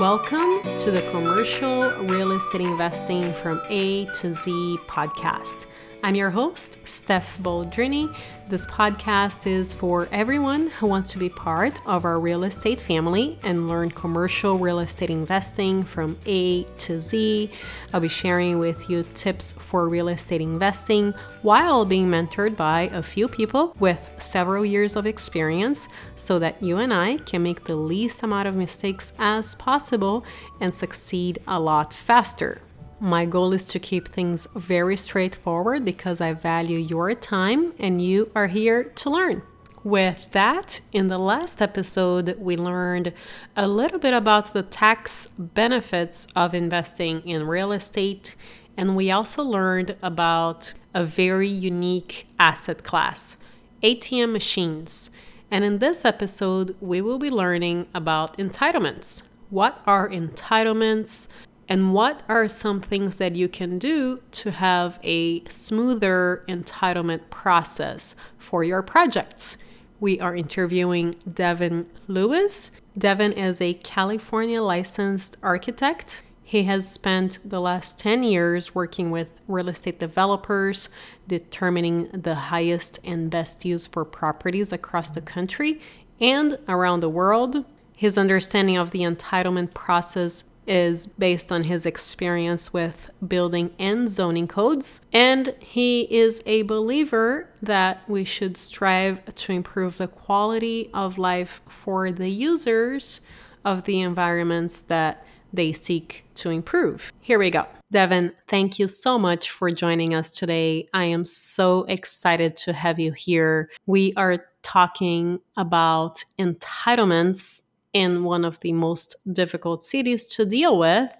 Welcome to the Commercial Real Estate Investing from A to Z podcast. I'm your host, Steph Baldrini. This podcast is for everyone who wants to be part of our real estate family and learn commercial real estate investing from A to Z. I'll be sharing with you tips for real estate investing while being mentored by a few people with several years of experience so that you and I can make the least amount of mistakes as possible and succeed a lot faster. My goal is to keep things very straightforward because I value your time and you are here to learn. With that, in the last episode, we learned a little bit about the tax benefits of investing in real estate, and we also learned about a very unique asset class ATM machines. And in this episode, we will be learning about entitlements. What are entitlements? And what are some things that you can do to have a smoother entitlement process for your projects? We are interviewing Devin Lewis. Devin is a California licensed architect. He has spent the last 10 years working with real estate developers, determining the highest and best use for properties across the country and around the world. His understanding of the entitlement process is based on his experience with building and zoning codes. And he is a believer that we should strive to improve the quality of life for the users of the environments that they seek to improve. Here we go. Devin, thank you so much for joining us today. I am so excited to have you here. We are talking about entitlements in one of the most difficult cities to deal with,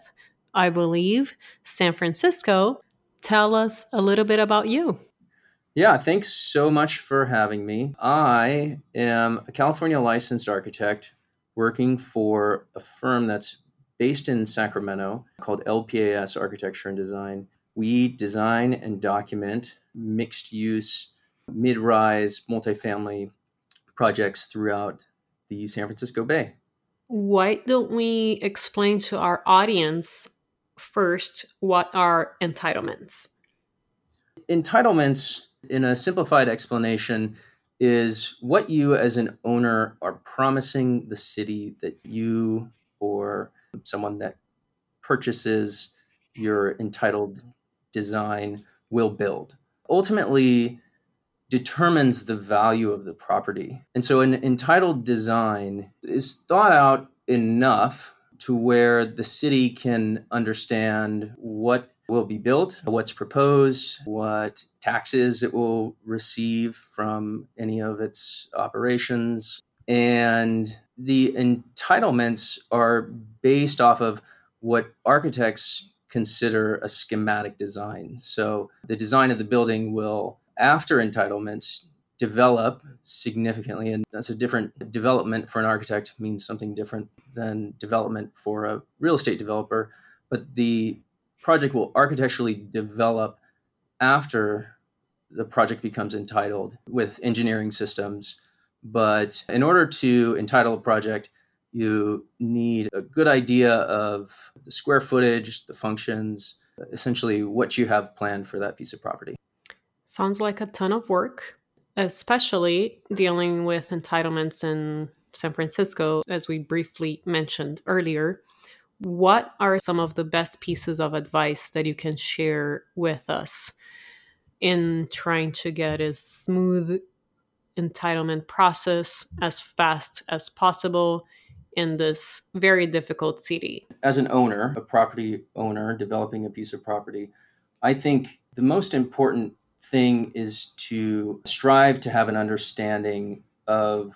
I believe, San Francisco. Tell us a little bit about you. Yeah, thanks so much for having me. I am a California licensed architect working for a firm that's based in Sacramento called LPAS Architecture and Design. We design and document mixed use, mid rise, multifamily projects throughout the San Francisco Bay why don't we explain to our audience first what are entitlements? Entitlements, in a simplified explanation, is what you as an owner are promising the city that you or someone that purchases your entitled design will build. Ultimately, determines the value of the property. And so an entitled design is thought out enough to where the city can understand what will be built, what's proposed, what taxes it will receive from any of its operations. And the entitlements are based off of what architects consider a schematic design. So the design of the building will after entitlements develop significantly and that's a different development for an architect means something different than development for a real estate developer. But the project will architecturally develop after the project becomes entitled with engineering systems. But in order to entitle a project you need a good idea of the square footage the functions essentially what you have planned for that piece of property Sounds like a ton of work, especially dealing with entitlements in San Francisco, as we briefly mentioned earlier. What are some of the best pieces of advice that you can share with us in trying to get a smooth entitlement process as fast as possible in this very difficult city? As an owner, a property owner developing a piece of property, I think the most important thing is to strive to have an understanding of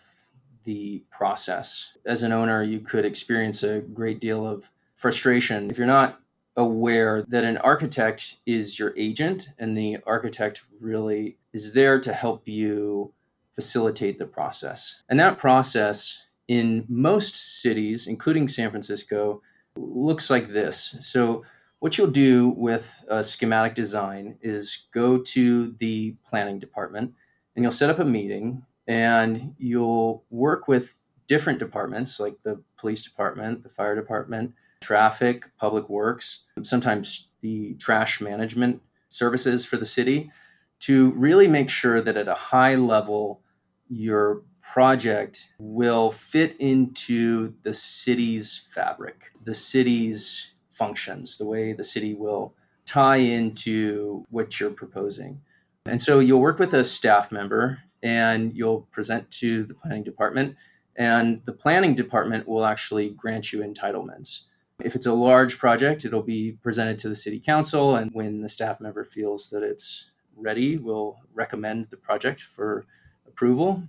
the process. As an owner, you could experience a great deal of frustration if you're not aware that an architect is your agent and the architect really is there to help you facilitate the process. And that process in most cities, including San Francisco, looks like this. So what you'll do with a schematic design is go to the planning department and you'll set up a meeting and you'll work with different departments like the police department, the fire department, traffic, public works, sometimes the trash management services for the city to really make sure that at a high level, your project will fit into the city's fabric, the city's functions, the way the city will tie into what you're proposing. And so you'll work with a staff member and you'll present to the planning department, and the planning department will actually grant you entitlements. If it's a large project, it'll be presented to the city council, and when the staff member feels that it's ready, we'll recommend the project for approval.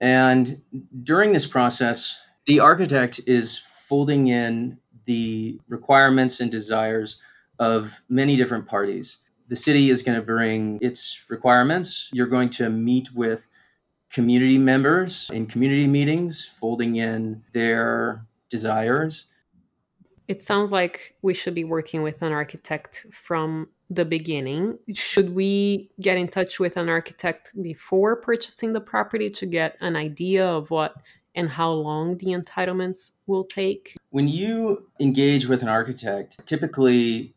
And during this process, the architect is folding in the requirements and desires of many different parties. The city is going to bring its requirements. You're going to meet with community members in community meetings, folding in their desires. It sounds like we should be working with an architect from the beginning. Should we get in touch with an architect before purchasing the property to get an idea of what and how long the entitlements will take? When you engage with an architect, typically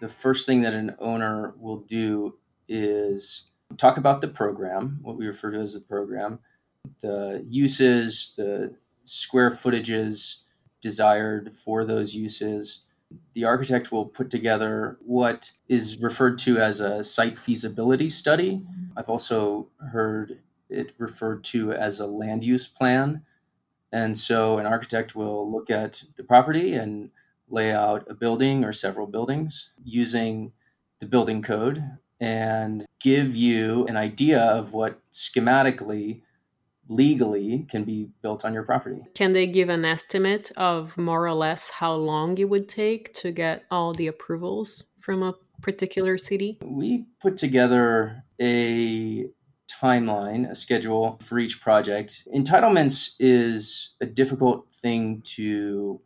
the first thing that an owner will do is talk about the program, what we refer to as the program, the uses, the square footages desired for those uses. The architect will put together what is referred to as a site feasibility study. I've also heard it referred to as a land use plan. And so an architect will look at the property and lay out a building or several buildings using the building code and give you an idea of what schematically legally can be built on your property. Can they give an estimate of more or less how long it would take to get all the approvals from a particular city? We put together a timeline, a schedule for each project. Entitlements is a difficult thing to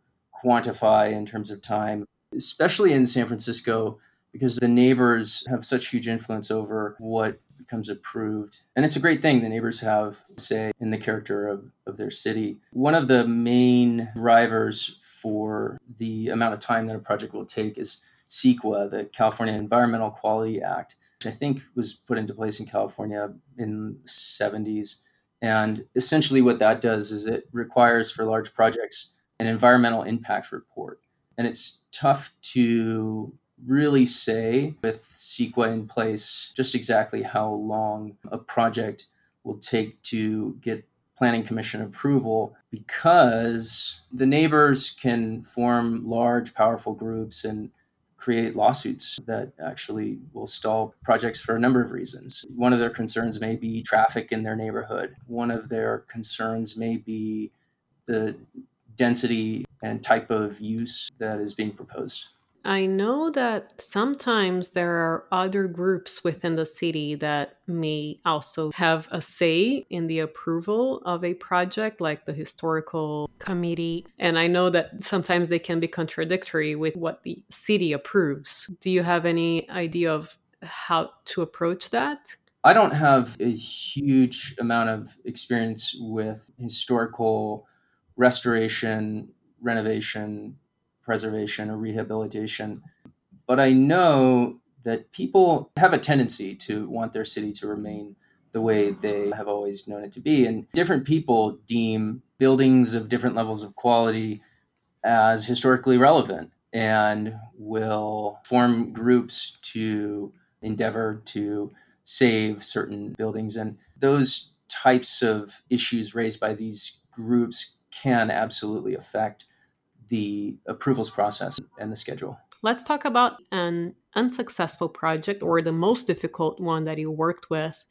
quantify in terms of time, especially in San Francisco because the neighbors have such huge influence over what becomes approved. And it's a great thing the neighbors have say in the character of, of their city. One of the main drivers for the amount of time that a project will take is CEQA, the California Environmental Quality Act, I think was put into place in California in the 70s. And essentially, what that does is it requires for large projects an environmental impact report. And it's tough to really say with CEQA in place just exactly how long a project will take to get planning commission approval because the neighbors can form large powerful groups and create lawsuits that actually will stall projects for a number of reasons. One of their concerns may be traffic in their neighborhood. One of their concerns may be the density and type of use that is being proposed. I know that sometimes there are other groups within the city that may also have a say in the approval of a project, like the historical committee. And I know that sometimes they can be contradictory with what the city approves. Do you have any idea of how to approach that? I don't have a huge amount of experience with historical restoration, renovation, preservation or rehabilitation. But I know that people have a tendency to want their city to remain the way they have always known it to be. And different people deem buildings of different levels of quality as historically relevant and will form groups to endeavor to save certain buildings. And those types of issues raised by these groups can absolutely affect the approvals process and the schedule. Let's talk about an unsuccessful project or the most difficult one that you worked with.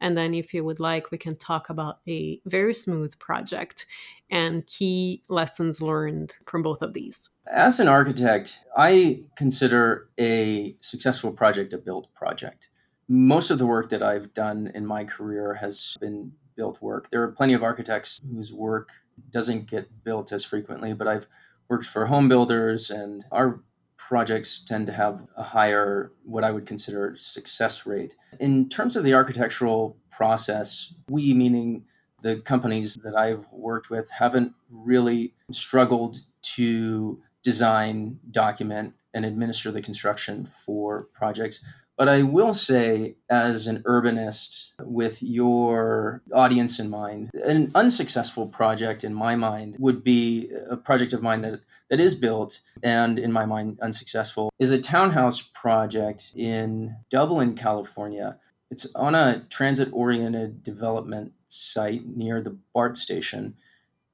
And then, if you would like, we can talk about a very smooth project and key lessons learned from both of these. As an architect, I consider a successful project a built project. Most of the work that I've done in my career has been built work. There are plenty of architects whose work doesn't get built as frequently, but I've worked for home builders, and our projects tend to have a higher, what I would consider, success rate. In terms of the architectural process, we, meaning the companies that I've worked with haven't really struggled to design, document, and administer the construction for projects. But I will say, as an urbanist with your audience in mind, an unsuccessful project in my mind would be a project of mine that, that is built and, in my mind, unsuccessful is a townhouse project in Dublin, California. It's on a transit oriented development site near the BART station.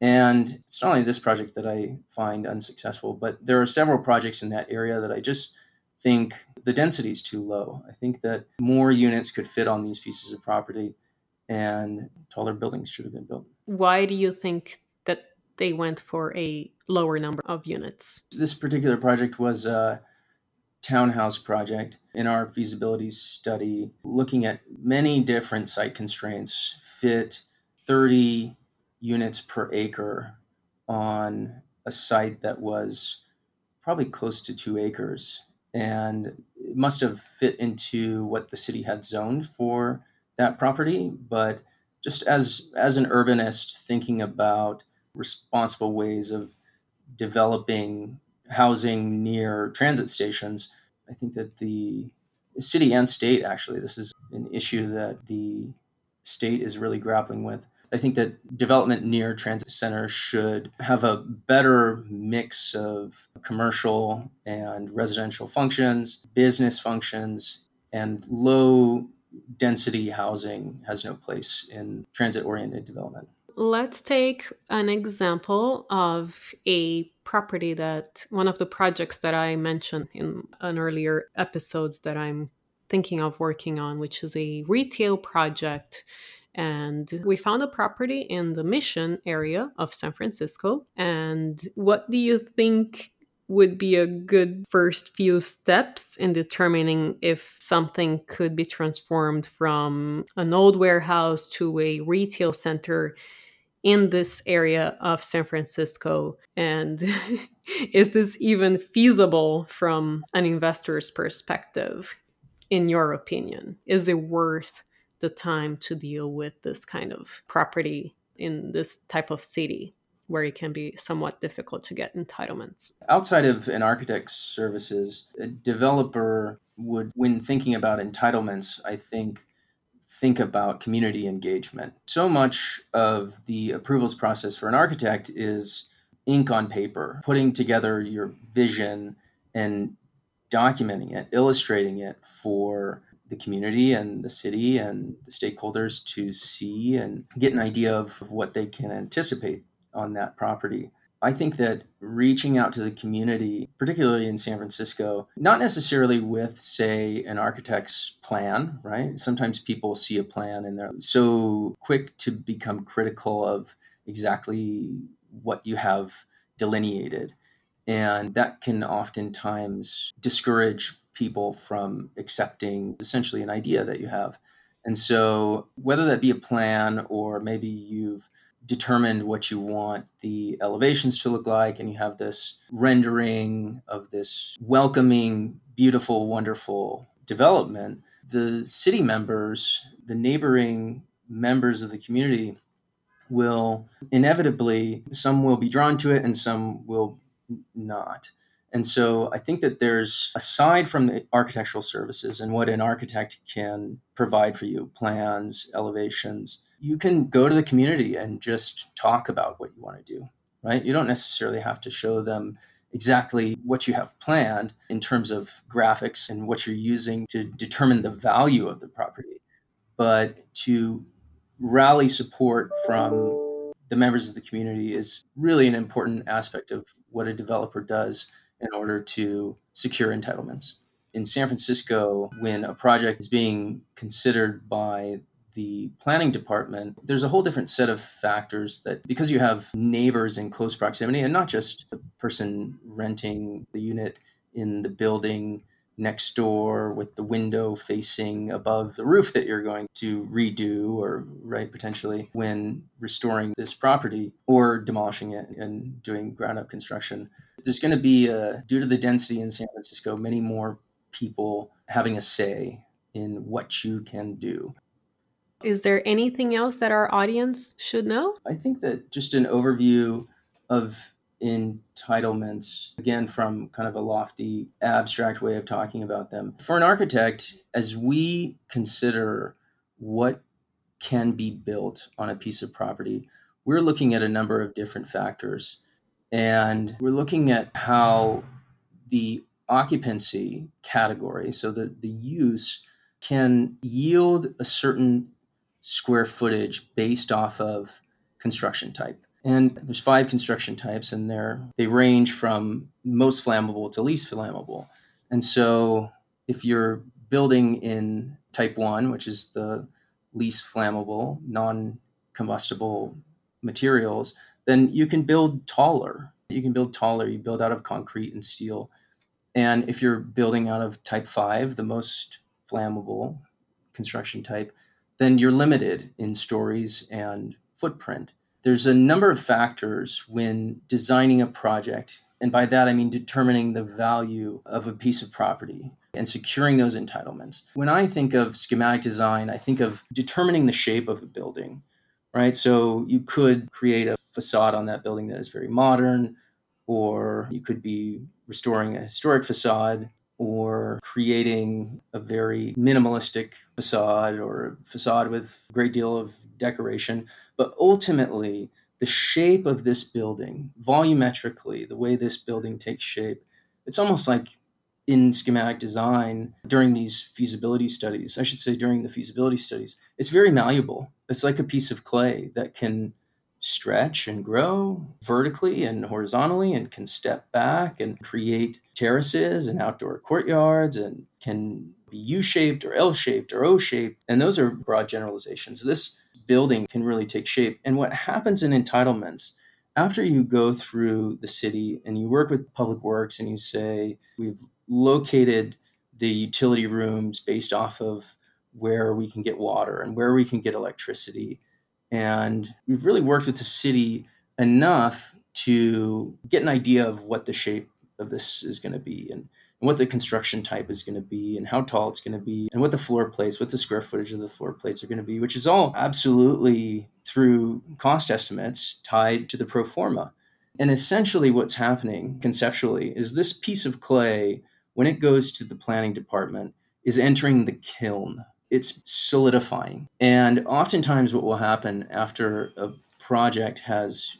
And it's not only this project that I find unsuccessful, but there are several projects in that area that I just think the density is too low. I think that more units could fit on these pieces of property and taller buildings should have been built. Why do you think that they went for a lower number of units? This particular project was a townhouse project. In our feasibility study, looking at many different site constraints, fit 30 units per acre on a site that was probably close to two acres and it must have fit into what the city had zoned for that property. But just as as an urbanist thinking about responsible ways of developing housing near transit stations, I think that the city and state actually this is an issue that the state is really grappling with I think that development near transit centers should have a better mix of commercial and residential functions, business functions, and low density housing has no place in transit oriented development. Let's take an example of a property that one of the projects that I mentioned in an earlier episodes that I'm thinking of working on, which is a retail project and we found a property in the mission area of San Francisco. And what do you think would be a good first few steps in determining if something could be transformed from an old warehouse to a retail center in this area of San Francisco? And is this even feasible from an investor's perspective, in your opinion? Is it worth the time to deal with this kind of property in this type of city where it can be somewhat difficult to get entitlements. Outside of an architect's services, a developer would, when thinking about entitlements, I think, think about community engagement. So much of the approvals process for an architect is ink on paper, putting together your vision and documenting it, illustrating it for the community and the city and the stakeholders to see and get an idea of, of what they can anticipate on that property. I think that reaching out to the community, particularly in San Francisco, not necessarily with, say, an architect's plan, right? Sometimes people see a plan and they're so quick to become critical of exactly what you have delineated. And that can oftentimes discourage people from accepting essentially an idea that you have. And so, whether that be a plan or maybe you've determined what you want the elevations to look like, and you have this rendering of this welcoming, beautiful, wonderful development, the city members, the neighboring members of the community will inevitably, some will be drawn to it and some will not. And so I think that there's, aside from the architectural services and what an architect can provide for you plans, elevations you can go to the community and just talk about what you want to do, right? You don't necessarily have to show them exactly what you have planned in terms of graphics and what you're using to determine the value of the property, but to rally support from the members of the community is really an important aspect of what a developer does in order to secure entitlements. In San Francisco, when a project is being considered by the planning department, there's a whole different set of factors that because you have neighbors in close proximity and not just the person renting the unit in the building next door with the window facing above the roof that you're going to redo or right potentially when restoring this property or demolishing it and doing ground up construction there's going to be uh, due to the density in san francisco many more people having a say in what you can do Is there anything else that our audience should know? I think that just an overview of entitlements, again, from kind of a lofty, abstract way of talking about them. For an architect, as we consider what can be built on a piece of property, we're looking at a number of different factors. And we're looking at how the occupancy category, so the, the use, can yield a certain square footage based off of construction type. And there's five construction types, and they're they range from most flammable to least flammable. And so, if you're building in type one, which is the least flammable, non-combustible materials, then you can build taller. You can build taller. You build out of concrete and steel. And if you're building out of type five, the most flammable construction type, then you're limited in stories and footprint. There's a number of factors when designing a project, and by that I mean determining the value of a piece of property and securing those entitlements. When I think of schematic design, I think of determining the shape of a building, right? So you could create a facade on that building that is very modern, or you could be restoring a historic facade or creating a very minimalistic facade or a facade with a great deal of decoration. But ultimately, the shape of this building, volumetrically, the way this building takes shape, it's almost like in schematic design during these feasibility studies, I should say during the feasibility studies, it's very malleable. It's like a piece of clay that can stretch and grow vertically and horizontally and can step back and create terraces and outdoor courtyards and can be U shaped or L shaped or O shaped. And those are broad generalizations. This building can really take shape. And what happens in entitlements, after you go through the city and you work with public works and you say, we've located the utility rooms based off of where we can get water and where we can get electricity and we've really worked with the city enough to get an idea of what the shape of this is going to be and, and what the construction type is going to be and how tall it's going to be and what the floor plates, what the square footage of the floor plates are going to be, which is all absolutely through cost estimates tied to the pro forma. And essentially, what's happening conceptually is this piece of clay, when it goes to the planning department, is entering the kiln it's solidifying. And oftentimes, what will happen after a project has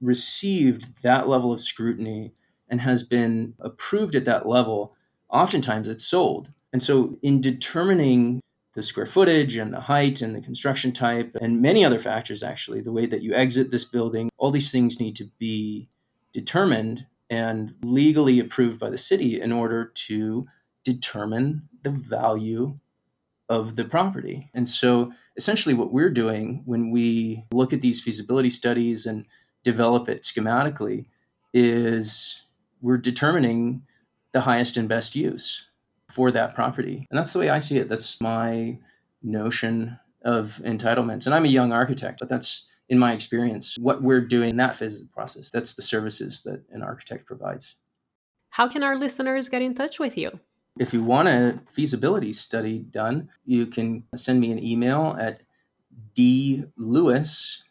received that level of scrutiny and has been approved at that level, oftentimes it's sold. And so, in determining the square footage and the height and the construction type and many other factors, actually, the way that you exit this building, all these things need to be determined and legally approved by the city in order to determine the value of the property. And so essentially what we're doing when we look at these feasibility studies and develop it schematically is we're determining the highest and best use for that property. And that's the way I see it. That's my notion of entitlements. And I'm a young architect, but that's in my experience what we're doing in that phase of the process. That's the services that an architect provides. How can our listeners get in touch with you? If you want a feasibility study done, you can send me an email at dlewis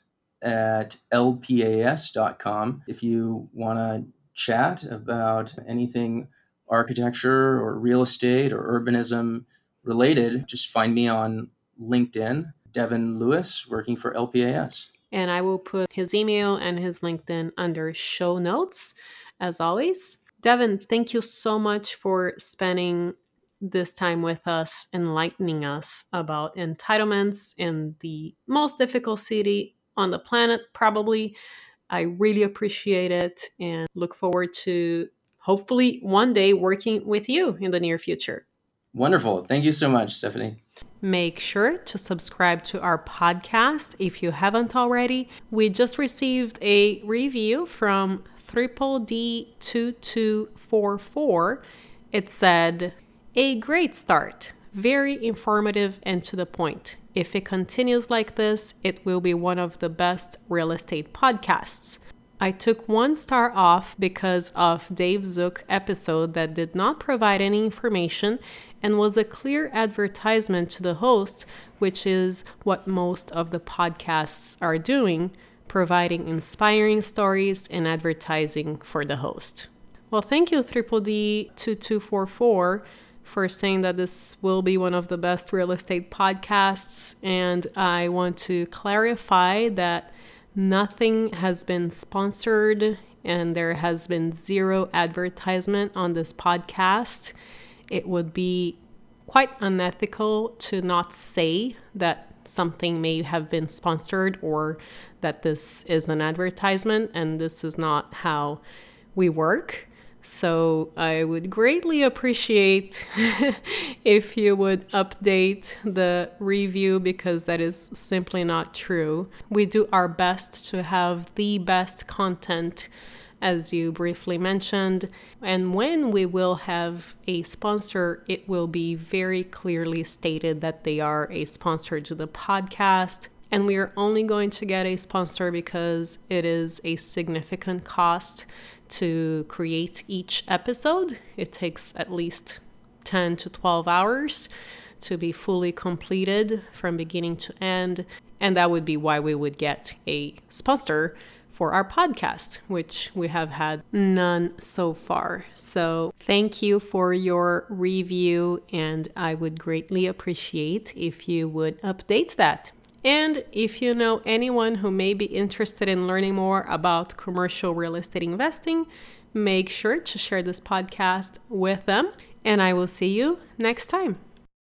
at lpas.com. If you want to chat about anything architecture or real estate or urbanism related, just find me on LinkedIn, Devin Lewis, working for LPAS. And I will put his email and his LinkedIn under show notes, as always. Devin, thank you so much for spending this time with us, enlightening us about entitlements in the most difficult city on the planet, probably. I really appreciate it and look forward to hopefully one day working with you in the near future. Wonderful. Thank you so much, Stephanie. Make sure to subscribe to our podcast if you haven't already. We just received a review from triple D 2244, it said, A great start, very informative and to the point. If it continues like this, it will be one of the best real estate podcasts. I took one star off because of Dave Zook episode that did not provide any information and was a clear advertisement to the host, which is what most of the podcasts are doing, providing inspiring stories and advertising for the host. Well, thank you, Triple D 2244 for saying that this will be one of the best real estate podcasts. And I want to clarify that nothing has been sponsored and there has been zero advertisement on this podcast. It would be quite unethical to not say that something may have been sponsored or that this is an advertisement and this is not how we work. So I would greatly appreciate if you would update the review because that is simply not true. We do our best to have the best content as you briefly mentioned. And when we will have a sponsor, it will be very clearly stated that they are a sponsor to the podcast. And we are only going to get a sponsor because it is a significant cost to create each episode. It takes at least 10 to 12 hours to be fully completed from beginning to end. And that would be why we would get a sponsor for our podcast, which we have had none so far. So, thank you for your review, and I would greatly appreciate if you would update that. And if you know anyone who may be interested in learning more about commercial real estate investing, make sure to share this podcast with them. And I will see you next time.